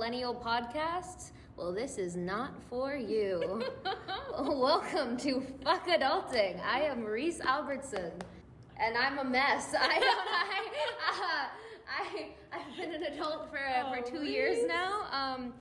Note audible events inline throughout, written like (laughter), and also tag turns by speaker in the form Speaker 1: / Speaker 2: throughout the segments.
Speaker 1: adulting and hate millennial podcasts, well, this is not for you. (laughs) Welcome to Fuck Adulting. I am Reese Albertson, and I'm a mess. (laughs) I don't. I, uh, I I've been an adult for uh, for two years now. Um,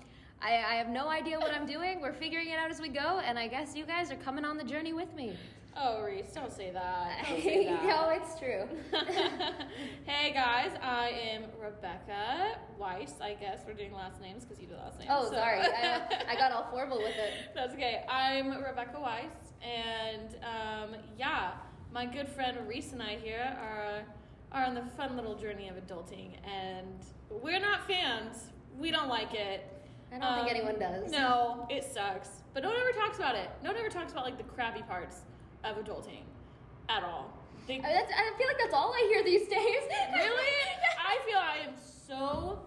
Speaker 1: I, I have no idea what I'm doing. We're figuring it out as we go, and I guess you guys are coming on the journey with me.
Speaker 2: Oh, Reese, don't say that. Don't (laughs) say that.
Speaker 1: no, it's true. (laughs)
Speaker 2: hey guys, I am Rebecca Weiss. I guess we're doing last names because you do last names.
Speaker 1: Oh,
Speaker 2: so-
Speaker 1: sorry. I, I got all formal with it. (laughs)
Speaker 2: That's okay. I'm Rebecca Weiss, and um, yeah, my good friend Reese and I here are are on the fun little journey of adulting, and we're not fans. We don't like it.
Speaker 1: I don't think anyone does.
Speaker 2: No, it sucks. But no one ever talks about it. No one ever talks about like the crappy parts of adulting at all. They,
Speaker 1: I, that's, I feel like that's all I hear these days. (laughs)
Speaker 2: really? I feel I am so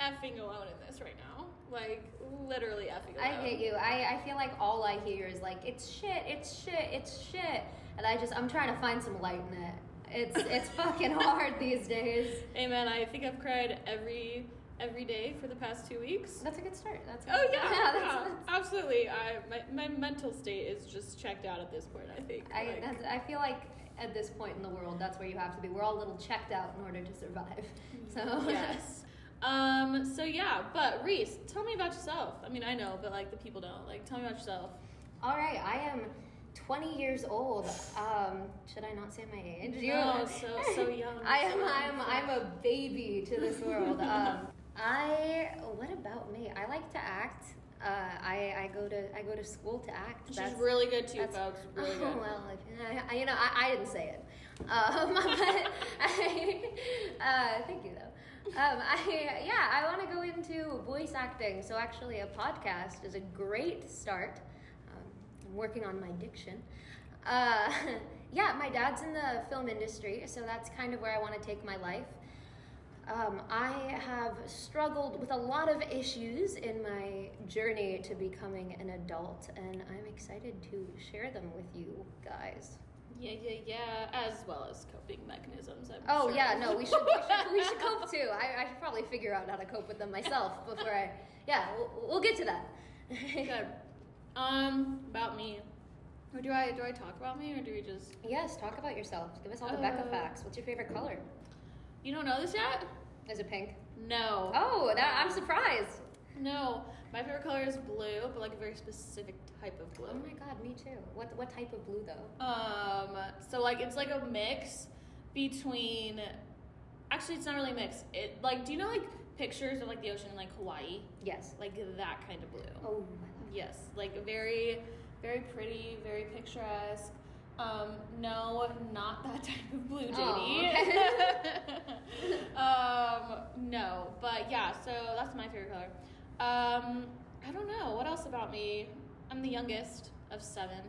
Speaker 2: effing alone in this right now. Like literally effing alone.
Speaker 1: I hate you. I, I feel like all I hear is like it's shit, it's shit, it's shit, and I just I'm trying to find some light in it. It's it's (laughs) fucking hard these days.
Speaker 2: Hey man, I think I've cried every every day for the past two weeks.
Speaker 1: That's a good start. That's a
Speaker 2: Oh
Speaker 1: good- (laughs)
Speaker 2: yeah,
Speaker 1: that's-
Speaker 2: yeah,
Speaker 1: that's-
Speaker 2: absolutely. I my, my mental state is just checked out at this point. I think.
Speaker 1: I,
Speaker 2: Like,
Speaker 1: that's, I feel like at this point in the world, that's where you have to be. We're all a little checked out in order to survive. (laughs) So
Speaker 2: yes. Um. So yeah, but Reese, tell me about yourself. I mean, I know, but like the people don't. Like, tell me about yourself.
Speaker 1: all right, I am 20 years old. Um, should I not say my age?
Speaker 2: No, so so young. (laughs)
Speaker 1: I am. I'm. I'm a baby to this world. Um, I. What about me? I like to act. Uh, I, I go to I go to school to act.
Speaker 2: She's really good too,
Speaker 1: that's-
Speaker 2: folks. (laughs) Really
Speaker 1: Oh,
Speaker 2: good.
Speaker 1: well, I, I- you know, I, I didn't say it. Um, (laughs) but I, uh, thank you though. Um, I yeah, I want to go into voice acting. So actually, a podcast is a great start. Um, I'm working on my diction. Uh, (laughs) yeah, my dad's in the film industry, so that's kind of where I want to take my life. Um, I have struggled with a lot of issues in my journey to becoming an adult, and I'm excited to share them with you guys.
Speaker 2: Yeah, yeah, yeah. As well as coping mechanisms. I'm
Speaker 1: Oh
Speaker 2: sure.
Speaker 1: yeah, no, we should we should, we should cope (laughs) too. I, I should probably figure out how to cope with them myself before I. Yeah, we'll, we'll get to that.
Speaker 2: Good. (laughs) Um, about me. Or do I do I talk about me or do we just
Speaker 1: yes, talk about yourself. Give us all the Becca
Speaker 2: Uh,
Speaker 1: facts. What's your favorite color?
Speaker 2: You don't know this yet?
Speaker 1: Is it pink?
Speaker 2: No.
Speaker 1: Oh, that, I'm surprised.
Speaker 2: No. My favorite color is blue, but like a very specific type of blue.
Speaker 1: Oh my god, me too. What what type of blue though?
Speaker 2: Um, so like it's like a mix between actually it's not really a mix. It like do you know like pictures of like the ocean in like Hawaii?
Speaker 1: Yes.
Speaker 2: Like that kind of blue.
Speaker 1: Oh,
Speaker 2: Yes, like very, very pretty, very picturesque. Um, no, not that type of blue, JD. (laughs) (laughs) um, no, but yeah, so that's my favorite color. Um, I don't know what else about me. I'm the youngest of seven,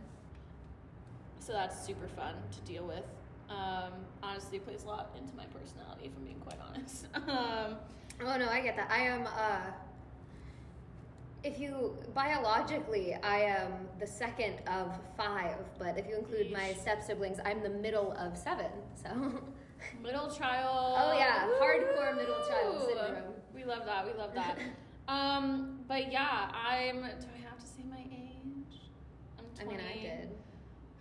Speaker 2: so that's super fun to deal with. Um, honestly, plays a lot into my personality, if I'm being quite honest. (laughs) um,
Speaker 1: Oh no, I get that. I am uh if you biologically I am the second of five, but if you include my
Speaker 2: Yeesh.
Speaker 1: step siblings, I'm the middle of seven. So (laughs)
Speaker 2: Middle child.
Speaker 1: Oh, yeah, hardcore middle child syndrome.
Speaker 2: We love that. We love that. (laughs) um, but yeah, I'm. Do I have to say my age? I'm 20.
Speaker 1: I mean I did.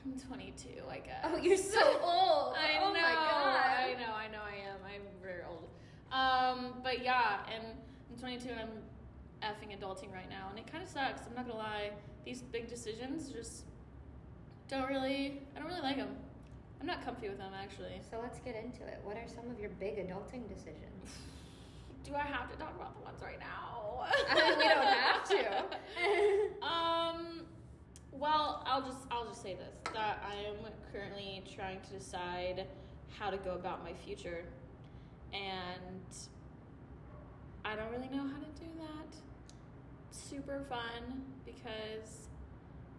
Speaker 2: I'm 22, I guess.
Speaker 1: Oh, you're so (laughs) old.
Speaker 2: I
Speaker 1: oh
Speaker 2: know.
Speaker 1: my god.
Speaker 2: I know. I know. I am. I'm very old. Um, but yeah, and I'm 22 and I'm effing adulting right now, and it kind of sucks. I'm not gonna lie. These big decisions just don't really. I don't really like them. I'm not comfy with them actually.
Speaker 1: So let's get into it. What are some of your big adulting decisions? (sighs)
Speaker 2: Do I have to talk about the ones right now?
Speaker 1: I mean, we don't have to. (laughs)
Speaker 2: um, well, I'll just I'll just say this that I am currently trying to decide how to go about my future, and I don't really know how to do that. Super fun because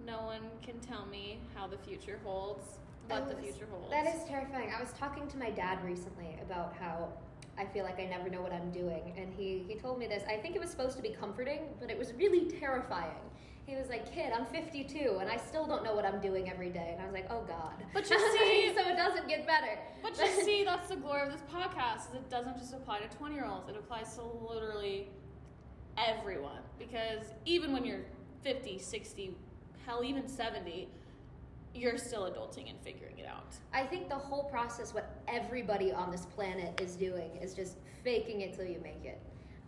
Speaker 2: no one can tell me how the future holds, what the
Speaker 1: That is-
Speaker 2: future holds.
Speaker 1: That is terrifying. I was talking to my dad recently about how I feel like I never know what I'm doing, and he he told me this. I think it was supposed to be comforting, but it was really terrifying. He was like, "Kid, I'm 52, and I still don't know what I'm doing every day." And I was like, "Oh God."
Speaker 2: But you (laughs) see-
Speaker 1: so it doesn't get better.
Speaker 2: But you (laughs) see, that's the glory of this podcast. Is it doesn't just apply to twenty year olds. It applies to literally everyone. Because even when you're 50, 60, hell, even 70, you're still adulting and figuring it out.
Speaker 1: I think the whole process, what everybody on this planet is doing, is just faking it till you make it.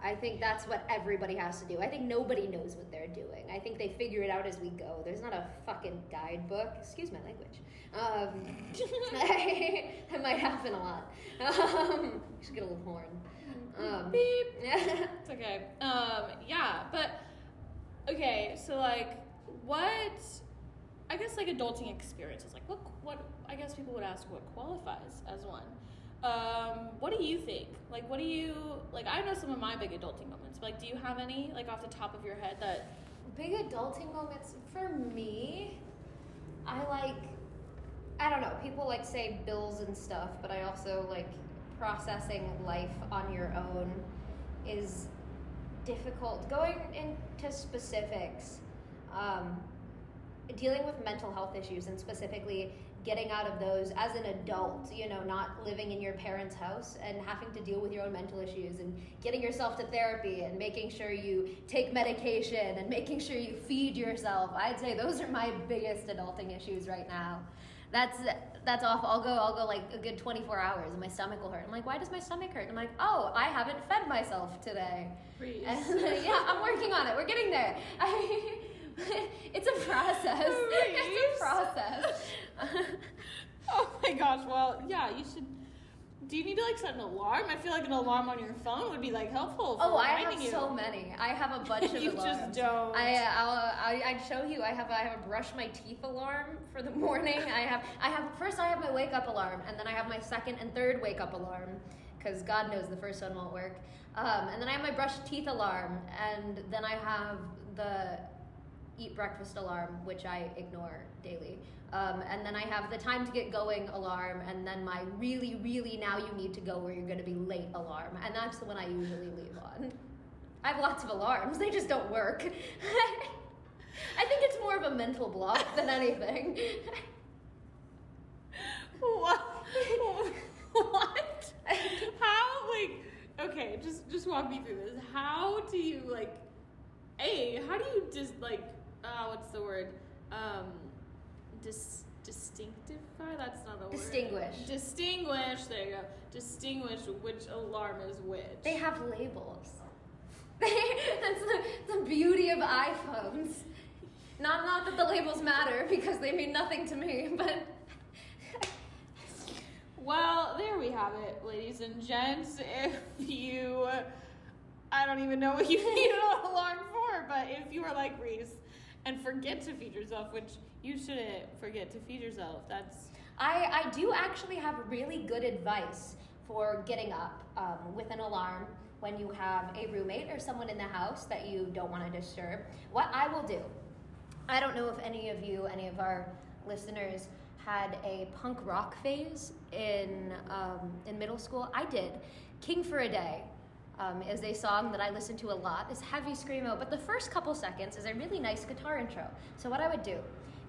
Speaker 1: I think that's what everybody has to do. I think nobody knows what they're doing. I think they figure it out as we go. There's not a fucking guidebook. Excuse my language. Um, (laughs) that might happen a lot. Um, (laughs) you should get a little horn. Um,
Speaker 2: Beep. (laughs) It's okay. Um, yeah, but okay, so like, what? I guess like adulting experiences. Like, what? What? I guess people would ask what qualifies as one. Um, what do you think? Like, what do you like? I know some of my big adulting moments. But like, do you have any like off the top of your head that?
Speaker 1: Big adulting moments for me, I like, I don't know, people like say bills and stuff, but I also like processing life on your own is difficult. Going into specifics, um, dealing with mental health issues and specifically getting out of those as an adult, you know, not living in your parents' house and having to deal with your own mental issues and getting yourself to therapy and making sure you take medication and making sure you feed yourself. I'd say those are my biggest adulting issues right now. That's that's awful. I'll go I'll go like a good 24 hours and my stomach will hurt. I'm like, why does my stomach hurt? I'm like, oh, I haven't fed myself today.
Speaker 2: Freeze.
Speaker 1: And, (laughs) yeah, I'm working on it. We're getting there. (laughs) I, (laughs) it's a process. (laughs) It's a process. (laughs)
Speaker 2: oh my gosh. Well, yeah, you should. Do you need to like set an alarm? I feel like an alarm on your phone would be like helpful. For
Speaker 1: oh, I have
Speaker 2: you.
Speaker 1: so many. I have a bunch of
Speaker 2: You
Speaker 1: alarms.
Speaker 2: just don't.
Speaker 1: I, I'll, I, I'd show you. I have, I have a brush my teeth alarm for the morning. I have, I have first I have my wake up alarm, and then I have my second and third wake up alarm, because God knows the first one won't work. Um, and then I have my brush teeth alarm, and then I have the eat breakfast alarm, which I ignore daily. Um, and then I have the time to get going alarm, and then my really, really now you need to go where you're going to be late alarm. And that's the one I usually leave on. I have lots of alarms, they just don't work. (laughs) I think it's more of a mental block than anything. (laughs)
Speaker 2: What? what? How like? Okay, just just walk me through this. How do you like? A, how do you just like? Uh, what's the word? Um, dis distinctify. That's not a word.
Speaker 1: Distinguish.
Speaker 2: Distinguish. There you go. Distinguish which alarm is which.
Speaker 1: They have labels. (laughs) That's the, the beauty of iPhones. Not not that the labels matter because they mean nothing to me, but (laughs)
Speaker 2: Well, there we have it, ladies and gents. If you, I don't even know what you (laughs) need an alarm for, but if you are like Reese and forget to feed yourself, which you shouldn't forget to feed yourself, that's
Speaker 1: I, I do actually have really good advice for getting up um, with an alarm when you have a roommate or someone in the house that you don't want to disturb. What I will do, I don't know if any of you, any of our listeners, had a punk rock phase in um, in middle school. I did. King for a Day um, is a song that I listen to a lot. It's heavy screamo, but the first couple seconds is a really nice guitar intro. So what I would do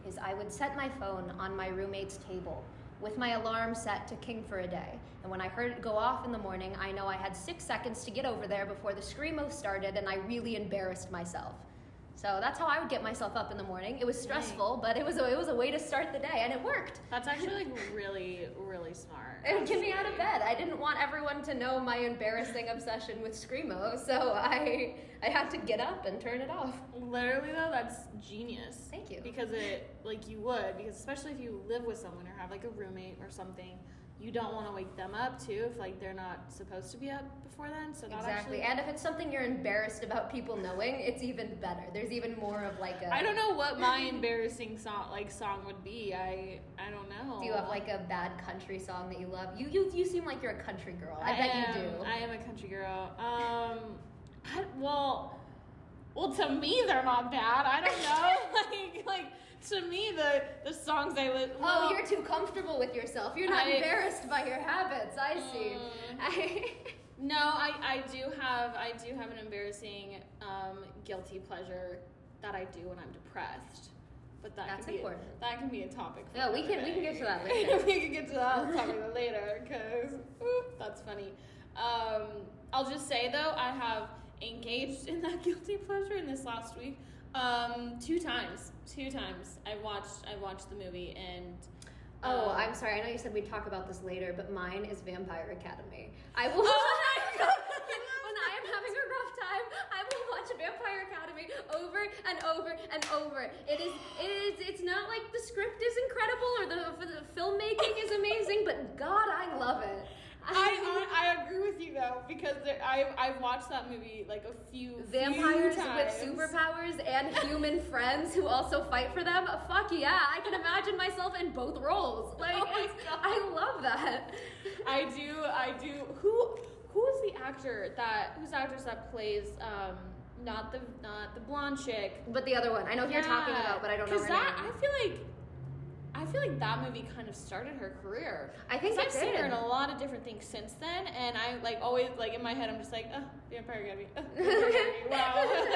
Speaker 1: is I would set my phone on my roommate's table with my alarm set to King for a Day. And when I heard it go off in the morning, I know I had six seconds to get over there before the screamo started, and I really embarrassed myself. So that's how I would get myself up in the morning. It was stressful, but it was a, it was a way to start the day, and it worked.
Speaker 2: that's actually like really, really smart.
Speaker 1: It would get me out of bed. I didn't want everyone to know my embarrassing obsession with screamo, so I I had to get up and turn it off.
Speaker 2: Literally though, that's genius.
Speaker 1: Thank you.
Speaker 2: Because it like you would because especially if you live with someone or have like a roommate or something, you don't want to wake them up too if like they're not supposed to be up before then. So that
Speaker 1: Exactly.
Speaker 2: actually.
Speaker 1: And if it's something you're embarrassed about people knowing, it's even better. There's even more of like a
Speaker 2: I don't know what my embarrassing song like song would be. I I don't know.
Speaker 1: Do you have like a bad country song that you love? You you, you seem like you're a country girl. I, bet
Speaker 2: am,
Speaker 1: you do.
Speaker 2: I am a country girl. Um, I, well, well to me they're not bad. I don't know. (laughs) like like to me the the songs I li-
Speaker 1: Oh, you're too comfortable with yourself. You're not
Speaker 2: I-
Speaker 1: embarrassed by your habits. I see.
Speaker 2: Mm. (laughs)
Speaker 1: I,
Speaker 2: No, I, I do have I do have an embarrassing um, guilty pleasure that I do when I'm depressed. but that
Speaker 1: That's
Speaker 2: can be
Speaker 1: important.
Speaker 2: A, that can be a topic. For
Speaker 1: Yeah, we can- we can get to that later. (laughs)
Speaker 2: we can get to that topic later because that's funny. Um, I'll just say though, I have engaged in that (laughs) guilty pleasure in this last week um, two times. Two times I watched I watched the movie and.
Speaker 1: Oh,
Speaker 2: um,
Speaker 1: I'm sorry. I know you said we'd talk about this later, but mine is Vampire Academy. I (laughs) will.
Speaker 2: Oh (laughs)
Speaker 1: when I am having a rough time, I will watch Vampire Academy over and over and over. It is. It is. It's not like the script is incredible or the, the filmmaking is amazing, but God, I love it.
Speaker 2: I, I I agree with you though because there, I I've watched that movie like a few
Speaker 1: Vampires
Speaker 2: few
Speaker 1: with superpowers and human (laughs) friends who also fight for them. Fuck yeah! I can imagine myself in both roles. (laughs) Like,
Speaker 2: Oh my God.
Speaker 1: I love that.
Speaker 2: I do I do who who is the actor that who's the actress that plays um not the not the blonde chick
Speaker 1: But the other one, I know who you're talking about, but I don't know her
Speaker 2: that
Speaker 1: name.
Speaker 2: I feel like I feel like that movie kind of started her career.
Speaker 1: I think
Speaker 2: I've seen her in a lot of different things since then, and I like always like in my head I'm just like, oh, Vampire Academy, oh, Vampire Academy, (laughs) wow.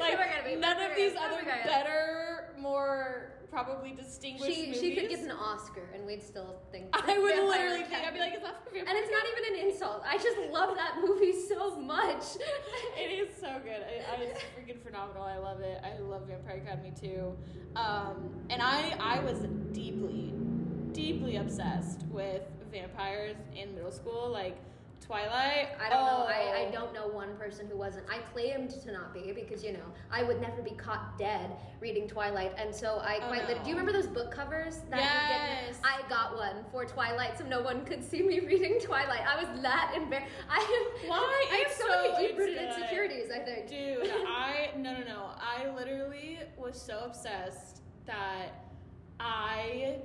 Speaker 2: (laughs) like none of these other
Speaker 1: Vampire
Speaker 2: better, more probably distinguished
Speaker 1: She
Speaker 2: movies.
Speaker 1: she could get an Oscar, and we'd still think.
Speaker 2: I would literally think I'd be like, is that for Vampire
Speaker 1: and it's not even an insult. I just love that movie so much. (laughs)
Speaker 2: It is so good. I, I, it's freaking phenomenal. I love it. I love Vampire Academy too. Um, and I, I was deeply, deeply obsessed with vampires in middle school. Like Twilight.
Speaker 1: I don't know.
Speaker 2: oh.
Speaker 1: I, I oh. don't know one person who wasn't. I claimed to not be because you know I would never be caught dead reading Twilight, and so I
Speaker 2: Oh,
Speaker 1: quite.
Speaker 2: no.
Speaker 1: Do you remember those book covers that
Speaker 2: Yes.
Speaker 1: I got one for Twilight, so no one could see me (laughs) reading Twilight. I was that embarrassed. I have.
Speaker 2: Why?
Speaker 1: I have so,
Speaker 2: so-
Speaker 1: many deep-rooted insecurities. I think.
Speaker 2: Dude, (laughs) I no no no. I literally was so obsessed that I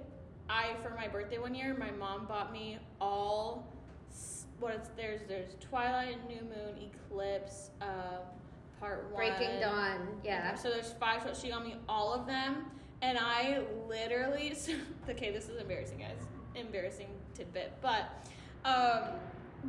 Speaker 2: I for my birthday one year, my mom bought me all what it's there's there's Twilight, and New Moon, Eclipse, uh, part one,
Speaker 1: Breaking Dawn. Yeah.
Speaker 2: So there's five. So she got me all of them, and I literally. (laughs) okay, this is embarrassing, guys. Embarrassing tidbit, but. Um,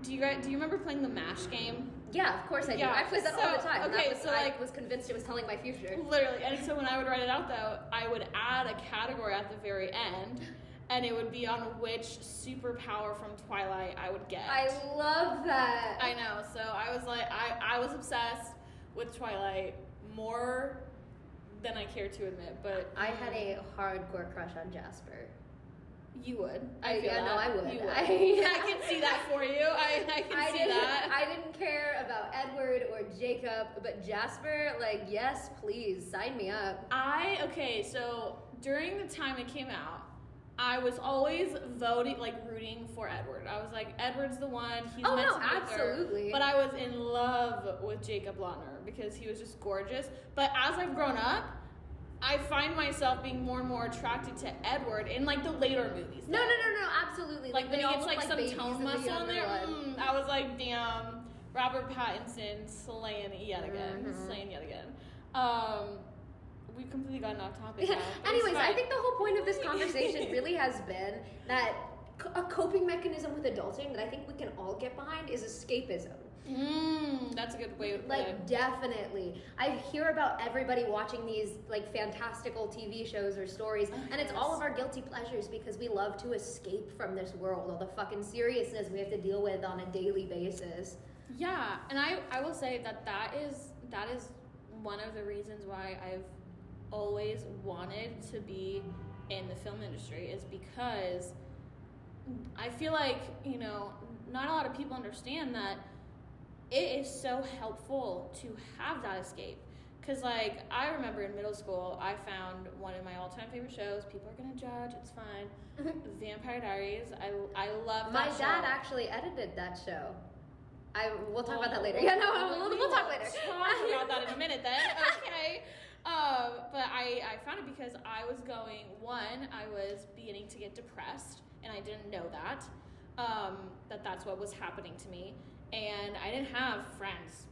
Speaker 2: do you guys, do you remember playing the Mash game?
Speaker 1: Yeah, of course I do.
Speaker 2: Yeah,
Speaker 1: I played that all the time.
Speaker 2: okay,
Speaker 1: was,
Speaker 2: so,
Speaker 1: I
Speaker 2: like-
Speaker 1: was convinced it was telling my future.
Speaker 2: Literally. And so when I would write it out, though, I would add a category at the very end, (laughs) and it would be on which superpower from Twilight I would get.
Speaker 1: I love that.
Speaker 2: I know. So I was like, I, I was obsessed with Twilight more than I care to admit, but
Speaker 1: I had a hardcore crush on Jasper.
Speaker 2: You would.
Speaker 1: I-
Speaker 2: I feel
Speaker 1: yeah, no. I would.
Speaker 2: You (laughs) would.
Speaker 1: I-
Speaker 2: I, can see that for you. I, I can
Speaker 1: I
Speaker 2: see that.
Speaker 1: I didn't care about Edward or Jacob, but Jasper, like, yes, please, sign me up.
Speaker 2: I okay, so during the time it came out, I was always voting like rooting for Edward. I was like, Edward's the one. He's
Speaker 1: Oh,
Speaker 2: meant
Speaker 1: no,
Speaker 2: to be there.
Speaker 1: absolutely.
Speaker 2: But I was in love with Jacob Lautner because he was just gorgeous. But as I've grown up, I find myself being more and more attracted to Edward in like the later movies.
Speaker 1: No, no, no, no, absolutely.
Speaker 2: Like when
Speaker 1: they
Speaker 2: he gets
Speaker 1: look
Speaker 2: like, some tone muscle in there, mm, I was like, damn, Robert Pattinson slaying yet again,
Speaker 1: Mhm.
Speaker 2: slaying yet again. Um, we completely gotten off topic. Now,
Speaker 1: Anyways, I think the whole point of this (laughs) conversation really has been that a coping mechanism with adulting that I think we can all get behind is escapism.
Speaker 2: Mm, that's a good way to
Speaker 1: Like
Speaker 2: it.
Speaker 1: definitely. I hear about everybody watching these like fantastical TV shows or stories
Speaker 2: Oh,
Speaker 1: and it's all of our guilty pleasures because we love to escape from this world, all the fucking seriousness we have to deal with on a daily basis.
Speaker 2: Yeah, and I I will say that that is that is one of the reasons why I've always wanted to be in the film industry is because I feel like, you know, not a lot of people understand that it is so helpful to have that escape. Cause like I remember in middle school, I found one of my all-time favorite shows. People are gonna judge; it's fine. (laughs) Vampire Diaries. I I love
Speaker 1: My dad
Speaker 2: show.
Speaker 1: actually edited that show. I we'll talk about that
Speaker 2: Oh,
Speaker 1: later. (laughs) Yeah, no,
Speaker 2: we-
Speaker 1: we'll,
Speaker 2: we
Speaker 1: we'll talk later.
Speaker 2: Talk about that in a minute then. (laughs) Okay. Um, but I, I found it because I was going, one, I was beginning to get depressed, and I didn't know that, um, that that's what was happening to me. And I didn't have friends.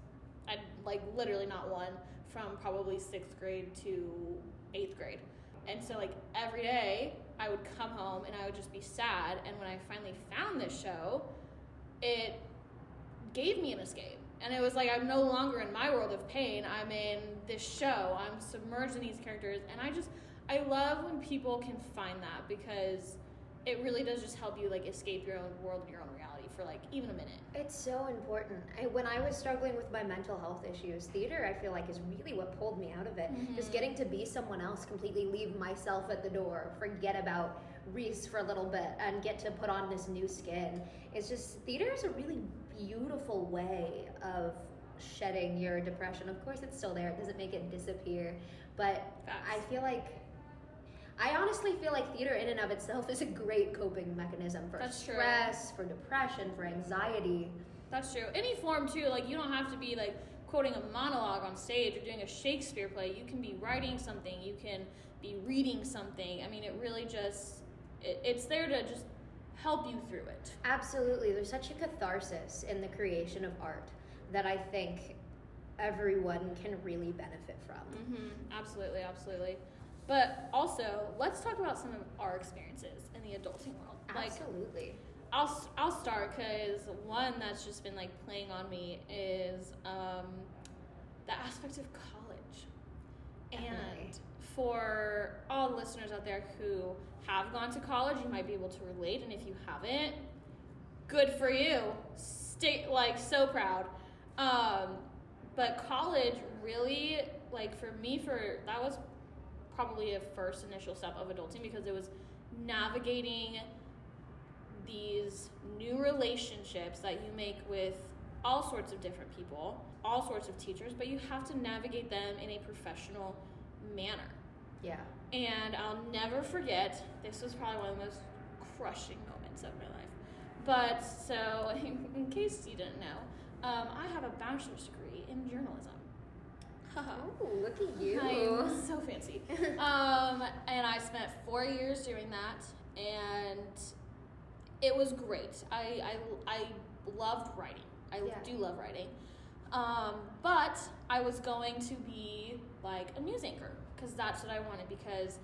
Speaker 2: I like literally not one from probably sixth grade to eighth grade. And so like every day I would come home and I would just be sad. And when I finally found this show, it gave me an escape. And it was like I'm no longer in my world of pain. I'm in this show. I'm submerged in these characters and I just I love when people can find that because it really does just help you like escape your own world and your own reality for like even a minute.
Speaker 1: It's so important. I, when I was struggling with my mental health issues, theater I feel like is really what pulled me out of it. Just
Speaker 2: Mhm.
Speaker 1: getting to be someone else, completely leave myself at the door, forget about Reese for a little bit, and get to put on this new skin. It's just theater is a really beautiful way of shedding your depression. Of course, it's still there. It doesn't make it disappear, but
Speaker 2: Facts.
Speaker 1: I feel like. I honestly feel like theater in and of itself is a great coping mechanism for
Speaker 2: That's true.
Speaker 1: stress, for depression, for anxiety.
Speaker 2: That's true. Any form too. Like you don't have to be like quoting a monologue on stage or doing a Shakespeare play. You can be writing something. You can be reading something. I mean, it really just it, it's there to just help you through it.
Speaker 1: Absolutely. There's such a catharsis in the creation of art that I think everyone can really benefit from.
Speaker 2: hmm Absolutely, absolutely. But also, let's talk about some of our experiences in the adulting world. Like,
Speaker 1: Absolutely.
Speaker 2: I'll s- I'll start because one that's just been like playing on me is um, the aspect of college,
Speaker 1: Definitely.
Speaker 2: and for all the listeners out there who have gone to college, you might be able to relate, and if you haven't, good for you. Stay like so proud. Um, but college really like for me for that was probably a first initial step of adulting because it was navigating these new relationships that you make with all sorts of different people, all sorts of teachers, but you have to navigate them in a professional manner.
Speaker 1: Yeah.
Speaker 2: And I'll never forget, this was probably one of the most crushing moments of my life. But so, (laughs) in case you didn't know, um, I have a bachelor's degree in journalism.
Speaker 1: Oh, look at you.
Speaker 2: I'm so fancy. (laughs) um, and I spent four years doing that, and it was great. I I, I loved writing. I
Speaker 1: Yeah.
Speaker 2: do love writing. Um, but I was going to be like a news anchor because that's what I wanted. Because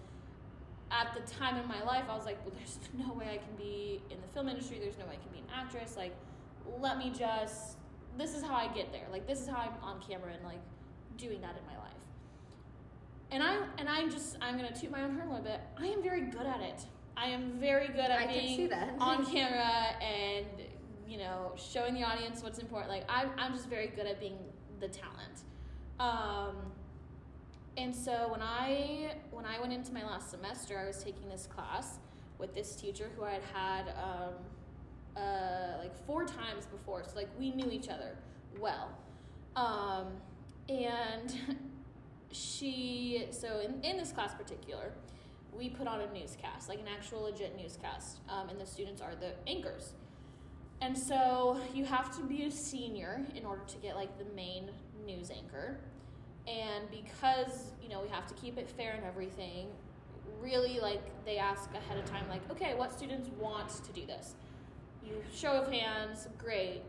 Speaker 2: at the time in my life, I was like, well, (laughs) there's no way I can be in the film industry. There's no way I can be an actress. Like, let me just. This is how I get there. Like, this is how I'm on camera and like doing that in my life. And I and I'm just I'm gonna toot my own horn a little bit. I am very good at it. I am very good at
Speaker 1: I
Speaker 2: being on (laughs) camera and you know showing the audience what's important. Like I'm I'm just very good at being the talent. Um, and so when I when I went into my last semester, I was taking this class with this teacher who I had had um, uh, like four times before. So like we knew each other well. Um, and (laughs) she so in, in this class particular we put on a newscast like an actual legit newscast um, and the students are the anchors and so you have to be a senior in order to get like the main news anchor. And because you know we have to keep it fair and everything really like they ask ahead of time like okay what students want to do this? You show of hands great.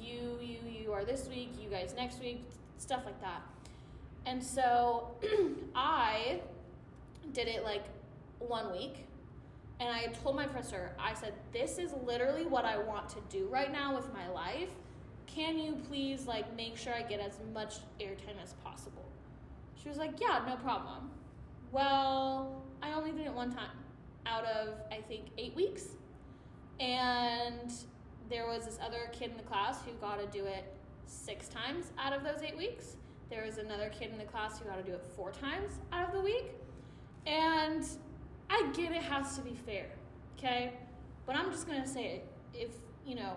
Speaker 2: You you you are this week you guys next week stuff like that. And so (clears throat) i did it like one week and i told my professor i said this is literally what i want to do right now with my life can you please like make sure i get as much airtime as possible she was like yeah no problem well i only did it one time out of i think eight weeks and there was this other kid in the class who got to do it six times out of those eight weeks. There was another kid in the class who got to do it four times out of the week. And I get it has to be fair, okay? But I'm just gonna say it. If, you know,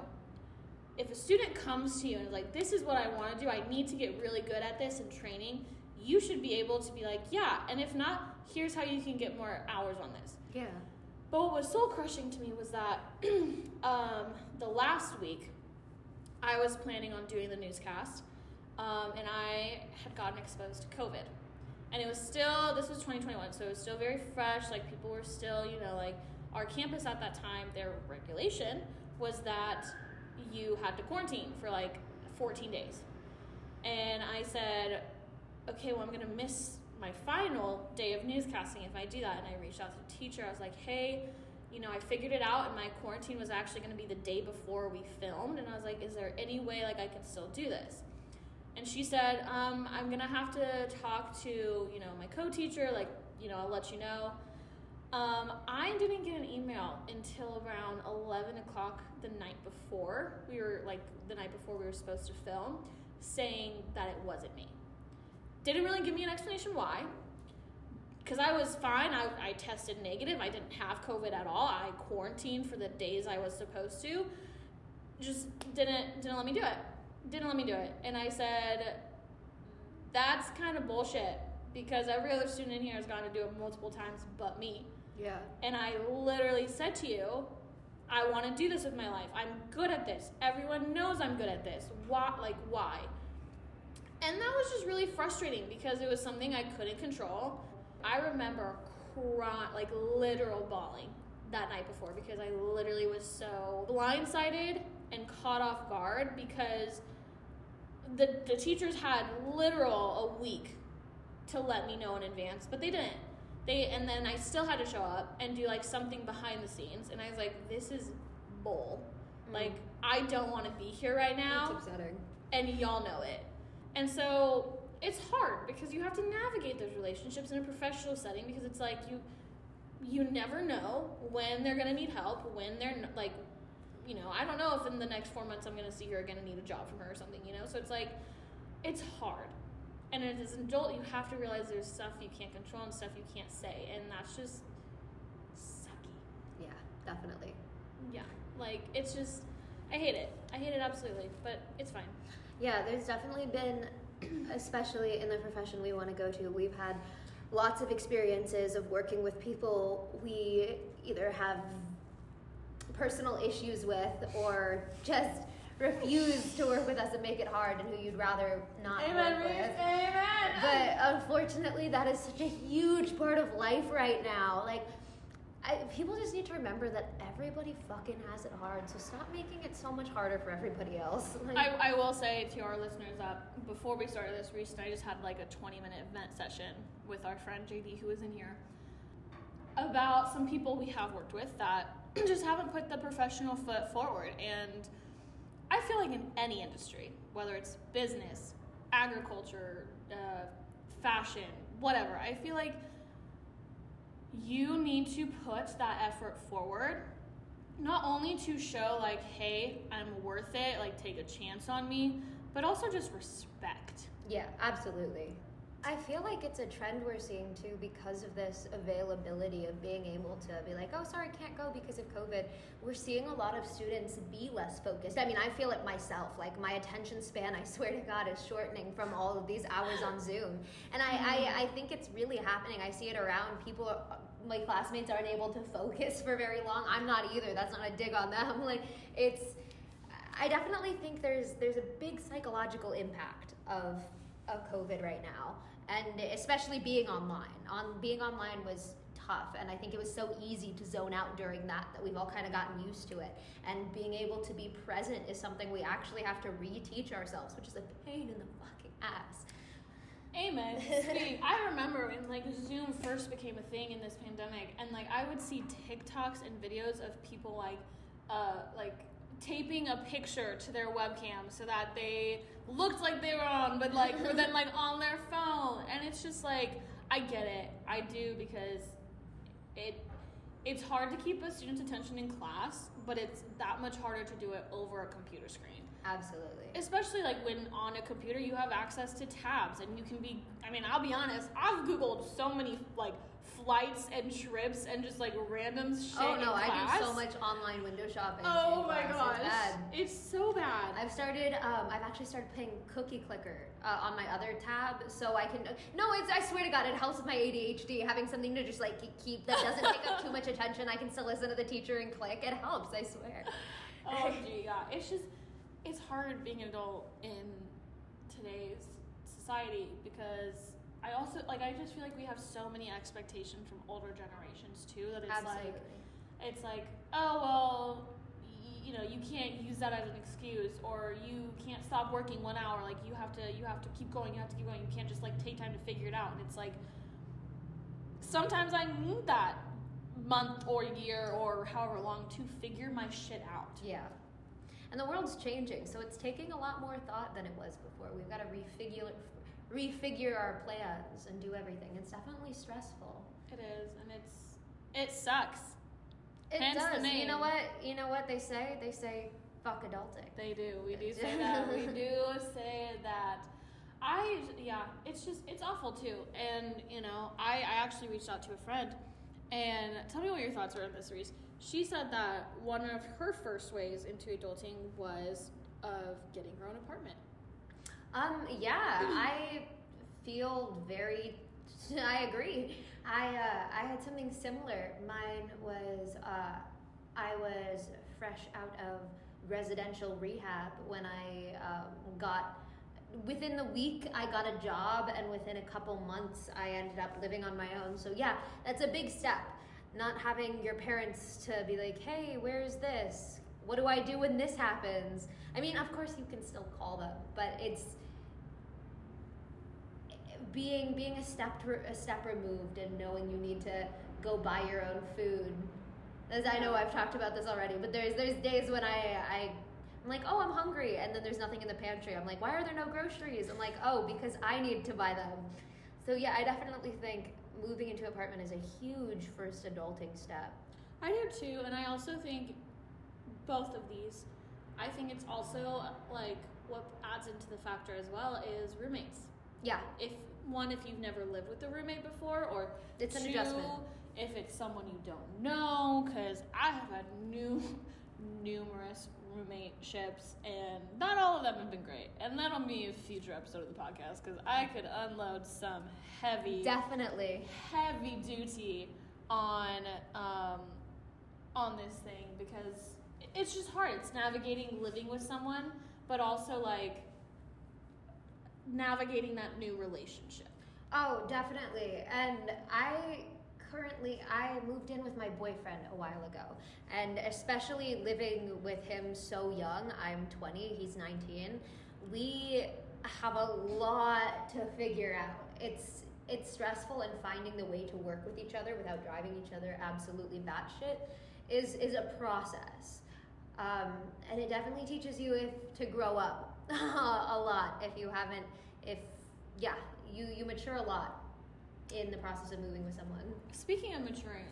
Speaker 2: if a student comes to you and is like, this is what I wanna do, I need to get really good at this in training, you should be able to be like, yeah, and if not, here's how you can get more hours on this.
Speaker 1: Yeah.
Speaker 2: But what was soul crushing to me was that (clears throat) um, the last week I was planning on doing the newscast, um, and I had gotten exposed to COVID. And it was still, this was 2021, so it was still very fresh. Like, people were still, you know, like, our campus at that time, their regulation was that you had to quarantine for like 14 days. And I said, okay, well, I'm going to miss my final day of newscasting if I do that. And I reached out to the teacher. I was like, hey, you know, I figured it out, and my quarantine was actually going to be the day before we filmed. And I was like, is there any way like I can still do this? And she said, um, I'm gonna have to talk to you know my co-teacher, like you know, I'll let you know. Um, I didn't get an email until around 11 o'clock the night before. We were like the night before we were supposed to film, saying that it wasn't me. Didn't really give me an explanation why. Because I was fine. I, I tested negative. I didn't have COVID at all. I quarantined for the days I was supposed to. Just didn't didn't let me do it. Didn't let me do it. And I said, that's kind of bullshit because every other student in here has gotten to do it multiple times but me.
Speaker 1: Yeah.
Speaker 2: And I literally said to you, I want to do this with my life. I'm good at this. Everyone knows I'm good at this. Why? Like, why? And that was just really frustrating because it was something I couldn't control. I remember crying, like literal bawling that night before because I literally was so blindsided and caught off guard because the, the teachers had literal a week to let me know in advance, but they didn't. They and then I still had to show up and do like something behind the scenes, and I was like, this is bull.
Speaker 1: Mm.
Speaker 2: Like I don't want to be here right now
Speaker 1: It's upsetting.
Speaker 2: and y'all know it. And so it's hard because you have to navigate those relationships in a professional setting because it's like you you never know when they're gonna need help, when they're like, you know, I don't know if in the next four months I'm gonna see her again and need a job from her or something, you know. So it's like, it's hard, and as an adult, you have to realize there's stuff you can't control and stuff you can't say, and that's just sucky.
Speaker 1: Yeah, definitely.
Speaker 2: Yeah, like it's just, I hate it. I hate it absolutely, but it's fine.
Speaker 1: Yeah, there's definitely been, (clears throat) especially in the profession we want to go to, we've had lots of experiences of working with people we either have personal issues with or just refuse to work with us and make it hard and who you'd rather not work with.
Speaker 2: Amen.
Speaker 1: But unfortunately, that is such a huge part of life right now. Like, I, people just need to remember that everybody fucking has it hard. So stop making it so much harder for everybody else. (laughs) Like,
Speaker 2: I, I will say to our listeners that before we started this recent, I just had like a 20 minute event session with our friend JD, who is in here, about some people we have worked with that (clears throat) just haven't put the professional foot forward. And I feel like in any industry, whether it's business, agriculture, uh, fashion, whatever, I feel like you need to put that effort forward not only to show like hey i'm worth it like take a chance on me but also just respect
Speaker 1: Yeah, absolutely. I feel like it's a trend we're seeing too because of this availability of being able to be like, oh, sorry, can't go because of COVID. We're seeing a lot of students be less focused. I mean, I feel it myself. Like, my attention span, I swear to God, is shortening from all of these hours on Zoom. And I, I, mm. I think it's really happening. I see it around. People, are, my classmates aren't able to focus for very long. I'm not either. That's not a dig on them. (laughs) Like, it's. I definitely think there's there's a big psychological impact of of COVID right now, and especially being online. On being online was tough, and I think it was so easy to zone out during that that we've all kind of gotten used to it. And being able to be present is something we actually have to reteach ourselves, which is a pain in the fucking ass.
Speaker 2: amen (laughs) i remember when like zoom first became a thing in this pandemic and like i would see tiktoks and videos of people like uh like taping a picture to their webcam so that they looked like they were on but like were then like on their phone. And it's just like i get it. I do because it it's hard to keep a student's attention in class but it's that much harder to do it over a computer screen.
Speaker 1: Absolutely.
Speaker 2: especially like when on a computer you have access to tabs and you can be i mean i'll be honest i've googled so many like flights and trips and just like random shit
Speaker 1: Oh no, I do so much online window shopping.
Speaker 2: oh my gosh
Speaker 1: It's bad.
Speaker 2: it's so bad
Speaker 1: I've started. Um, I've actually started playing Cookie Clicker uh, on my other tab, so I can. No, it's. I swear to God, it helps with my ADHD. Having something to just like keep that doesn't take up too much attention. I can still listen to the teacher and click. It helps. I swear.
Speaker 2: oh gee yeah it's just it's hard being an adult in today's society because I also like I just feel like we have so many expectations from older generations too that it's
Speaker 1: Absolutely.
Speaker 2: like it's like, oh well, y- you know, you can't use that as an excuse, or you can't stop working one hour. Like you have to, you have to keep going. You have to keep going. You can't just like take time to figure it out. And it's like sometimes I need that month or year or however long to figure my shit out.
Speaker 1: yeah. And the world's changing, so it's taking a lot more thought than it was before. We've got to refigure, refigure our plans and do everything. It's definitely stressful.
Speaker 2: It is, and it's it sucks.
Speaker 1: It
Speaker 2: Hence
Speaker 1: does. You know what? You know what they say? They say fuck adulting.
Speaker 2: They do. We do say that. (laughs) we do say that. I yeah, it's just it's awful too. And you know, I I actually reached out to a friend, and tell me what your thoughts are on this, Reese. She said that one of her first ways into adulting was of getting her own apartment.
Speaker 1: Um, yeah, (clears throat) I feel very. (laughs) I agree. I uh, I had something similar. Mine was uh, I was fresh out of residential rehab when I um, got. Within the week, I got a job, and within a couple months, I ended up living on my own. So yeah, that's a big step. Not having your parents to be like, "Hey, where's this? What do I do when this happens?" I mean, of course, you can still call them, but it's being being a step a step removed and knowing you need to go buy your own food. As I know I've talked about this already, but there's there's days when I I I'm like, oh, I'm hungry, and then there's nothing in the pantry. I'm like, why are there no groceries? I'm like, oh, because I need to buy them. So yeah, I definitely think moving into an apartment is a huge first adulting step.
Speaker 2: I do too, and I also think both of these. I think it's also like what adds into the factor as well is roommates.
Speaker 1: Yeah,
Speaker 2: If one, if you've never lived with a roommate before, or
Speaker 1: It's an adjustment.
Speaker 2: If it's someone you don't know, because I have had new, (laughs) numerous roommate ships, and not all of them have been great. And that'll be a future episode of the podcast because I could unload some heavy
Speaker 1: definitely.
Speaker 2: heavy duty on um, on this thing because it's just hard. It's navigating living with someone, but also like navigating that new relationship.
Speaker 1: Oh, definitely. And I currently I moved in with my boyfriend a while ago. And especially living with him so young, I'm 20, he's 19. We have a lot to figure out. It's it's stressful and finding the way to work with each other without driving each other absolutely batshit is is a process. Um, and it definitely teaches you if to grow up (laughs) a lot if you haven't if yeah you you mature a lot in the process of moving with someone
Speaker 2: Speaking of maturing,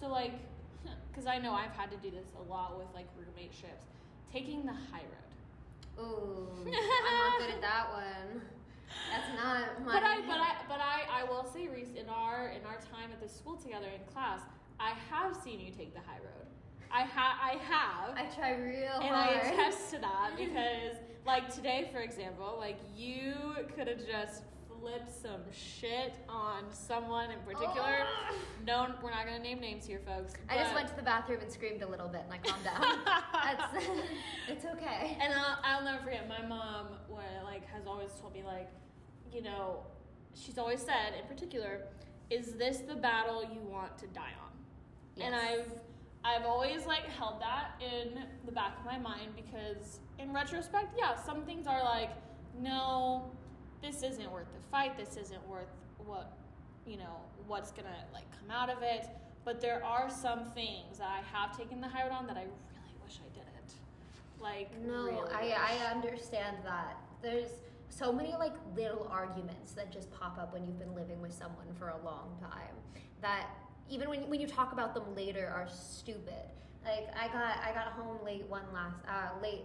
Speaker 2: so like, (laughs) because I know I've had to do this a lot with like roommate ships, taking the high road.
Speaker 1: ooh (laughs) i'm not good at that one that's not my
Speaker 2: But I, but I, but I, I will say, Reese, in our in our time at the school together in class, I have seen you take the high road. I ha, I have.
Speaker 1: i try real hard.
Speaker 2: and I
Speaker 1: hard
Speaker 2: attest to that (laughs) because, like today, for example, like you could have just flipped some shit on someone in particular.
Speaker 1: Oh. (gasps)
Speaker 2: No, we're not gonna name names here, folks.
Speaker 1: i just went to the bathroom and screamed a little bit and i calmed down (laughs) (laughs) it's okay
Speaker 2: And I'll, I'll never forget. My mom, what, like, has always told me, like, you know, she's always said, in particular, is this the battle you want to die on? And I've I've always like held that in the back of my mind because in retrospect, yeah, some things are like, no, this isn't worth the fight. This isn't worth what you know what's gonna like come out of it. But there are some things that I have taken the high road on that I really wish I didn't. Like
Speaker 1: No,
Speaker 2: really
Speaker 1: I. I understand that. There's so many like little arguments that just pop up when you've been living with someone for a long time that even when, when you talk about them later are stupid. Like I got I got home late one last uh, late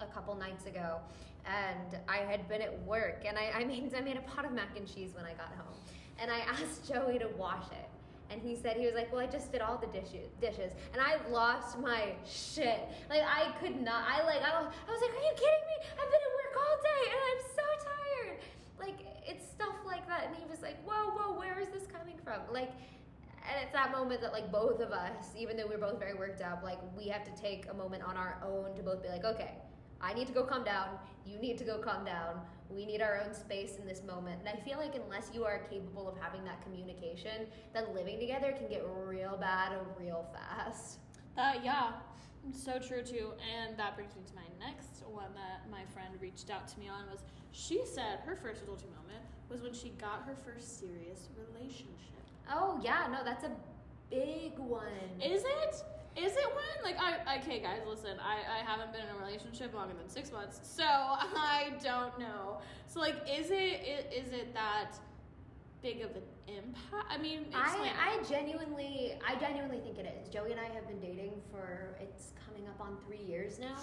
Speaker 1: a couple nights ago and I had been at work and I, I made I made a pot of mac and cheese when I got home. And I (laughs) asked Joey to wash it. And he said, he was like, well, I just did all the dishes, dishes. And I lost my shit. Like, I could not, I like, I was, I was like, are you kidding me? I've been at work all day and I'm so tired. Like, it's stuff like that. And he was like, whoa, whoa, where is this coming from? Like, and it's that moment that, like, both of us, even though we're both very worked up, like, we have to take a moment on our own to both be like, okay, I need to go calm down. You need to go calm down. We need our own space in this moment. And I feel like unless you are capable of having that communication, then living together can get real bad real fast.
Speaker 2: That yeah, so true too. And that brings me to my next one that my friend reached out to me on was she said her first adulting moment was when she got her first serious relationship.
Speaker 1: Oh yeah, no, that's a big one.
Speaker 2: Is it? Is it one? Like, I, okay, guys, listen, I, I haven't been in a relationship longer than six months, so (laughs) I don't know. So, like, is it, is it that big of an impact? I mean.
Speaker 1: I, I genuinely, I genuinely think it is. Joey and I have been dating for it's coming up on three years now.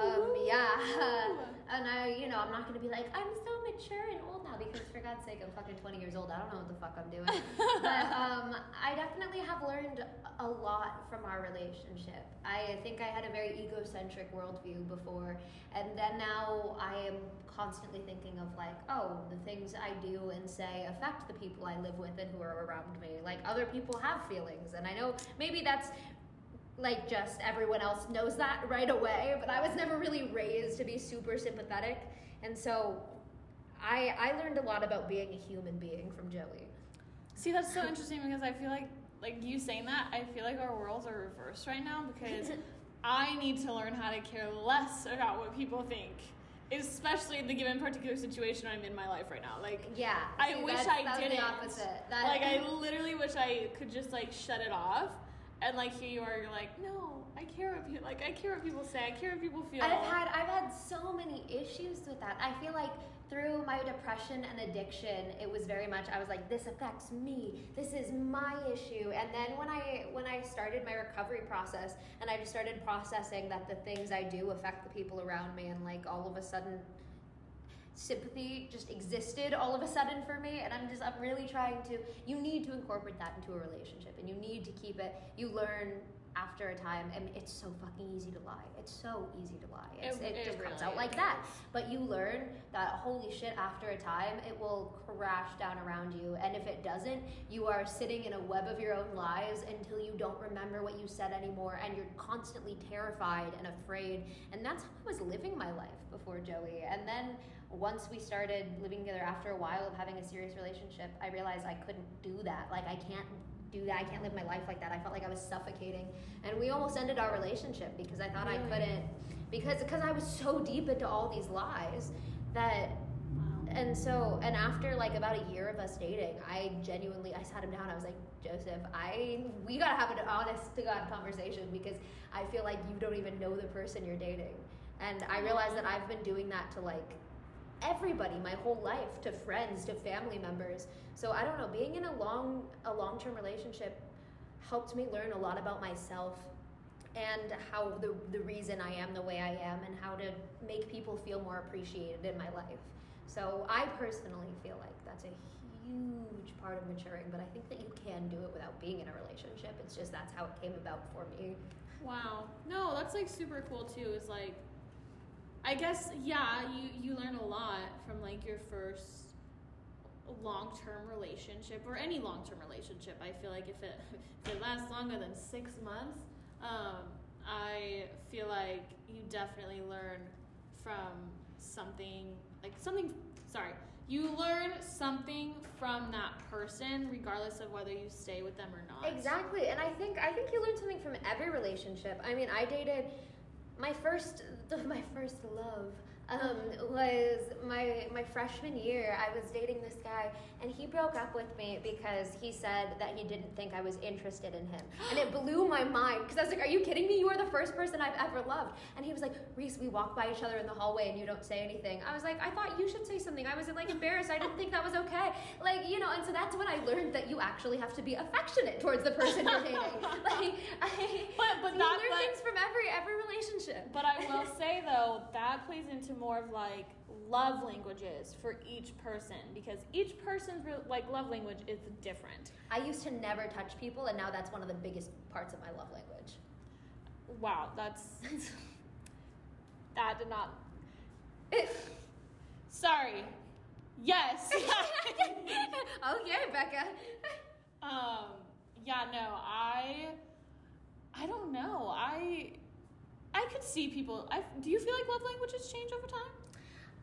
Speaker 1: Um, yeah, (laughs) and I, you know, I'm not gonna be like I'm so mature and old now because for God's sake, I'm fucking 20 years old. I don't know what the fuck I'm doing. (laughs) but um, I definitely have learned a lot from our relationship. I think I had a very egocentric worldview before, and then now I am constantly thinking of like, oh, the things I do and say affect the people I live with and who are around me. Like other people have feelings, and I know maybe that's like just everyone else knows that right away, but I was never really raised to be super sympathetic, and so I I learned a lot about being a human being from Joey.
Speaker 2: See, that's so interesting because I feel like, like you saying that, I feel like our worlds are reversed right now because (laughs) I need to learn how to care less about what people think, especially in the given particular situation I'm in my life right now. Like,
Speaker 1: Yeah,
Speaker 2: I
Speaker 1: see,
Speaker 2: wish I didn't.
Speaker 1: The opposite. That,
Speaker 2: like, I (laughs) literally wish I could just like shut it off. And like here you are, you're like, no, I care what people like. I care what people say. I care what people feel.
Speaker 1: I've had I've had so many issues with that. I feel like through my depression and addiction, it was very much I was like, this affects me. This is my issue. And then when I when I started my recovery process and I just started processing that the things I do affect the people around me and like all of a sudden sympathy just existed all of a sudden for me and i'm just i'm really trying to you need to incorporate that into a relationship and you need to keep it you learn after a time and it's so fucking easy to lie it's so easy to lie it's,
Speaker 2: It-
Speaker 1: it,
Speaker 2: it
Speaker 1: just comes out like that. but you learn that holy shit after a time it will crash down around you and if it doesn't you are sitting in a web of your own lies until you don't remember what you said anymore and you're constantly terrified and afraid and that's how i was living my life before joey and then once we started living together after a while of having a serious relationship i realized i couldn't do that. Like i can't do that. I can't live my life like that. I felt like i was suffocating. And we almost ended our relationship because i thought i couldn't because because i was so deep into all these lies that and so and after like about a year of us dating i genuinely i sat him down. I was like joseph i we gotta have an honest to god conversation because i feel like you don't even know the person you're dating. And i realized that i've been doing that to like everybody my whole life to friends to family members so i don't know being in a long a long-term relationship helped me learn a lot about myself and how the, the reason i am the way i am and how to make people feel more appreciated in my life so i personally feel like that's a huge part of maturing but i think that you can do it without being in a relationship it's just that's how it came about for me
Speaker 2: Wow. No, that's like super cool too. Is like, I guess yeah, you you learn a lot from like your first long term relationship or any long term relationship. I feel like if it if it lasts longer than six months, um, I feel like you definitely learn from something like something. Sorry. You learn something from that person, regardless of whether you stay with them or not.
Speaker 1: Exactly, and I think I think you learn something from every relationship. I mean, I dated my first (laughs) my first love um, was my my freshman year. I was dating this guy, and he broke up with me because he said that he didn't think I was interested in him, and it blew my mind because I was like, "Are you kidding me? You are the first person I've ever loved." And he was like, "Reese, we walk by each other in the hallway, and you don't say anything." I was like, "I thought you should say something." I was like embarrassed. I didn't think that was okay. Like you know, and so that's when I learned that you actually have to be affectionate towards the person you're dating. (laughs) (laughs) like, I,
Speaker 2: But- but
Speaker 1: you
Speaker 2: that-
Speaker 1: learn
Speaker 2: but-
Speaker 1: things from every every relationship.
Speaker 2: But I will (laughs) say though, that plays into more of like love languages for each person because each person's like love language is different.
Speaker 1: I used to never touch people, and now that's one of the biggest parts of my love language.
Speaker 2: Wow, that's (laughs) that did not. Sorry. Yes. (laughs)
Speaker 1: okay, Becca.
Speaker 2: um. Yeah. No. I. I don't know. I. I could see people. I do you feel like love languages change over time?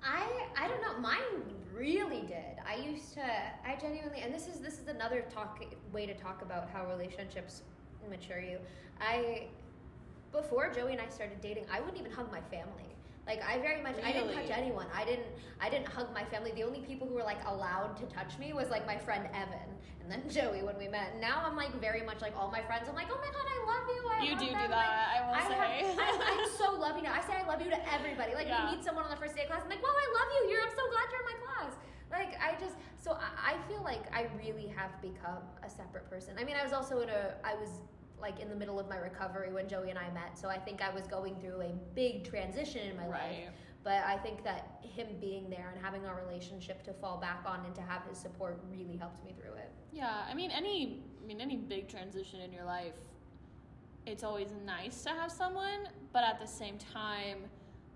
Speaker 1: I I don't know. Mine really did. I used to. I genuinely, and this is this is another talk way to talk about how relationships mature you. I before Joey and I started dating, I wouldn't even hug my family. Like I very much I didn't touch anyone. I didn't I didn't hug my family. The only people who were like allowed to touch me was like my friend Evan and then (laughs) Joey when we met. Now I'm like very much like all my friends. I'm like, oh my god, I love you. I
Speaker 2: You
Speaker 1: love
Speaker 2: do do
Speaker 1: them."
Speaker 2: that, I will
Speaker 1: Like,
Speaker 2: say.
Speaker 1: Have, I, I'm (laughs) so loving now. I say I love you to everybody. Like
Speaker 2: Yeah.
Speaker 1: we meet someone on the first day of class. I'm like, wow, I love you. You're. I'm so glad you're in my class. Like I just so I, I feel like I really have become a separate person. I mean, I was also in a I was like in the middle of my recovery when Joey and I met. So I think I was going through a big transition in my life. But I think that him being there and having our relationship to fall back on and to have his support really helped me through it.
Speaker 2: Yeah, I mean any I mean any big transition in your life, it's always nice to have someone, but at the same time,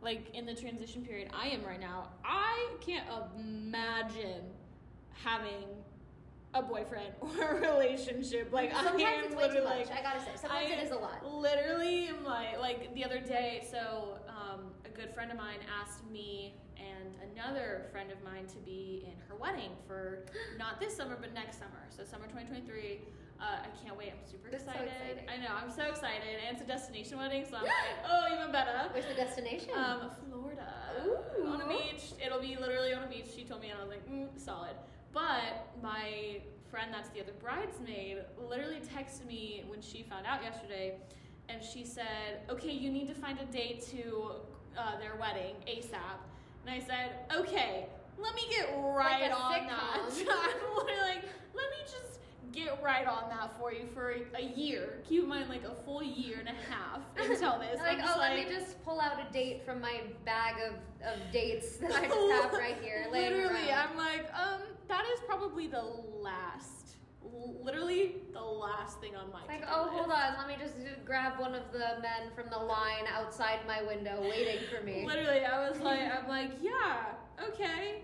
Speaker 2: like in the transition period I am right now, I can't imagine having a boyfriend (laughs) or a relationship. Like
Speaker 1: Sometimes
Speaker 2: I am
Speaker 1: it's way too
Speaker 2: literally
Speaker 1: much.
Speaker 2: like
Speaker 1: I gotta say, sometimes
Speaker 2: I
Speaker 1: it is a lot.
Speaker 2: Literally, my like the other day. So um, a good friend of mine asked me and another friend of mine to be in her wedding for (gasps) not this summer but next summer. So summer 2023. Uh, I can't wait. I'm super
Speaker 1: That's so
Speaker 2: excited.
Speaker 1: exciting.
Speaker 2: I know. I'm so excited, and it's a destination wedding, so I'm (gasps) like, oh, even better.
Speaker 1: Where's the destination?
Speaker 2: Um, Florida.
Speaker 1: Ooh.
Speaker 2: On a beach. It'll be literally on a beach. She told me, and I was like, mm, solid. But my friend, that's the other bridesmaid, literally texted me when she found out yesterday, and she said, okay, you need to find a date to uh, their wedding ASAP. And I said, okay, let me get right
Speaker 1: a
Speaker 2: on that. (laughs) I'm literally like, let me just get right on that for you for a, year. Keep in mind, like a full year and a half (laughs) until this.
Speaker 1: like, oh, let me just pull out a date from my bag of, of dates that I just (laughs) have right here.
Speaker 2: Literally. I'm like, um, that is probably the last, literally the last thing on my.
Speaker 1: It's like, oh,
Speaker 2: list.
Speaker 1: hold on, let me just grab one of the men from the line outside my window waiting for me.
Speaker 2: Literally, I was (laughs) like, I'm like, yeah, okay,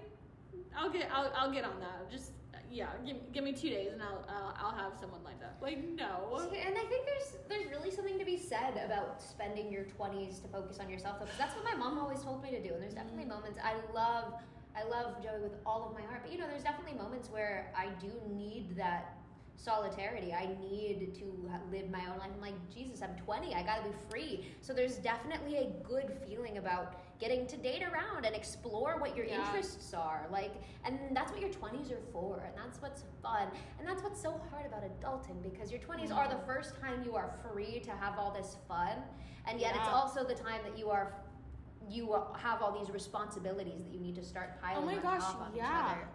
Speaker 2: I'll get, I'll, I'll get on that. Just, yeah, give, give me two days and I'll, I'll, I'll have someone like that. Like, no.
Speaker 1: And I think there's there's really something to be said about spending your 20s to focus on yourself because that's what my mom always told me to do. And there's definitely mm. moments I love I love Joey with all of my heart, but you know, there's definitely moments where I do need that solidarity. I need to live my own life. I'm like, Jesus, I'm 20. I got to be free. So there's definitely a good feeling about getting to date around and explore what your
Speaker 2: Yeah.
Speaker 1: interests are. Like, and that's what your 20s are for, and that's what's fun. And that's what's so hard about adulting because your 20s mm-hmm. are the first time you are free to have all this fun, and yet it's also the time that you are you have all these responsibilities that you need to start piling
Speaker 2: Oh my
Speaker 1: on
Speaker 2: gosh,
Speaker 1: top of each other.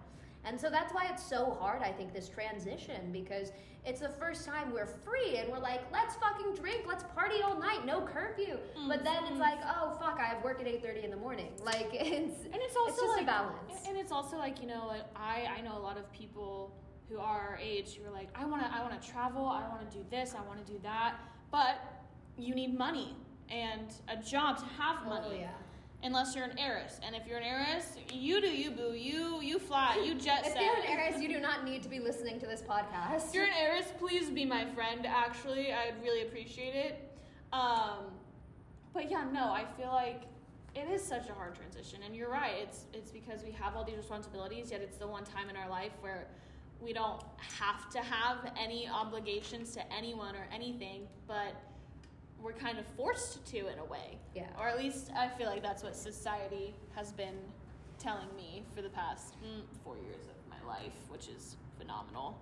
Speaker 1: And so that's why it's so hard, I think, this transition because it's the first time we're free and we're like, let's fucking drink, let's party all night, no curfew. But then it's
Speaker 2: Mhm.
Speaker 1: like, oh fuck, I have work at eight thirty in the morning. (laughs) Like it's
Speaker 2: and it's also
Speaker 1: just a
Speaker 2: like,
Speaker 1: balance.
Speaker 2: and it's also like you know like I I know a lot of people who are our age who are like I want to I want to travel I want to do this I want to do that but you need money and a job to have money
Speaker 1: Oh, yeah.
Speaker 2: Unless you're an heiress and if you're an heiress you do you boo you you fly you (laughs) jet set.
Speaker 1: If you're an heiress, you do (laughs) not need to be listening to this podcast.
Speaker 2: if you're an heiress, please be my friend. Actually, I'd really appreciate it. Um, but yeah, no, I feel like it is such a hard transition, and you're right. It's it's because we have all these responsibilities, yet it's the one time in our life where we don't have to have any obligations to anyone or anything, but we're kind of forced to in a way.
Speaker 1: Yeah.
Speaker 2: Or at least I feel like that's what society has been telling me for the past mm, four years of my life, which is phenomenal.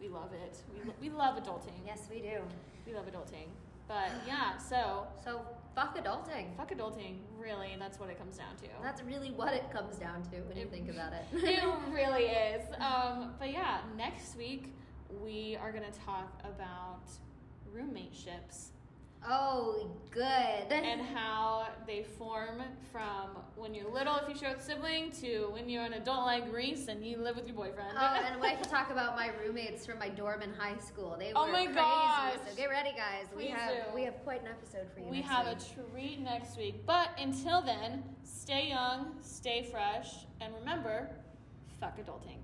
Speaker 2: We love it. We, lo- we love adulting.
Speaker 1: Yes, we do.
Speaker 2: We love adulting. But (gasps) yeah, so
Speaker 1: So fuck adulting.
Speaker 2: fuck adulting. Really, that's what it comes down to.
Speaker 1: That's really what it comes down to when you think about it. (laughs)
Speaker 2: it (laughs) really is. Um, but yeah, next week we are gonna talk about roommate ships
Speaker 1: oh, good.
Speaker 2: and how they form from when you're little if you share with a sibling to when you're an adult like Reese and you live with your boyfriend.
Speaker 1: Oh, and we (laughs) to talk about my roommates from my dorm in high school. They oh were
Speaker 2: Oh my
Speaker 1: crazy.
Speaker 2: gosh.
Speaker 1: So get ready, guys. we have
Speaker 2: do.
Speaker 1: we have quite an episode for you.
Speaker 2: we have
Speaker 1: week.
Speaker 2: a treat next week. But until then, stay young, stay fresh, and remember, fuck adulting.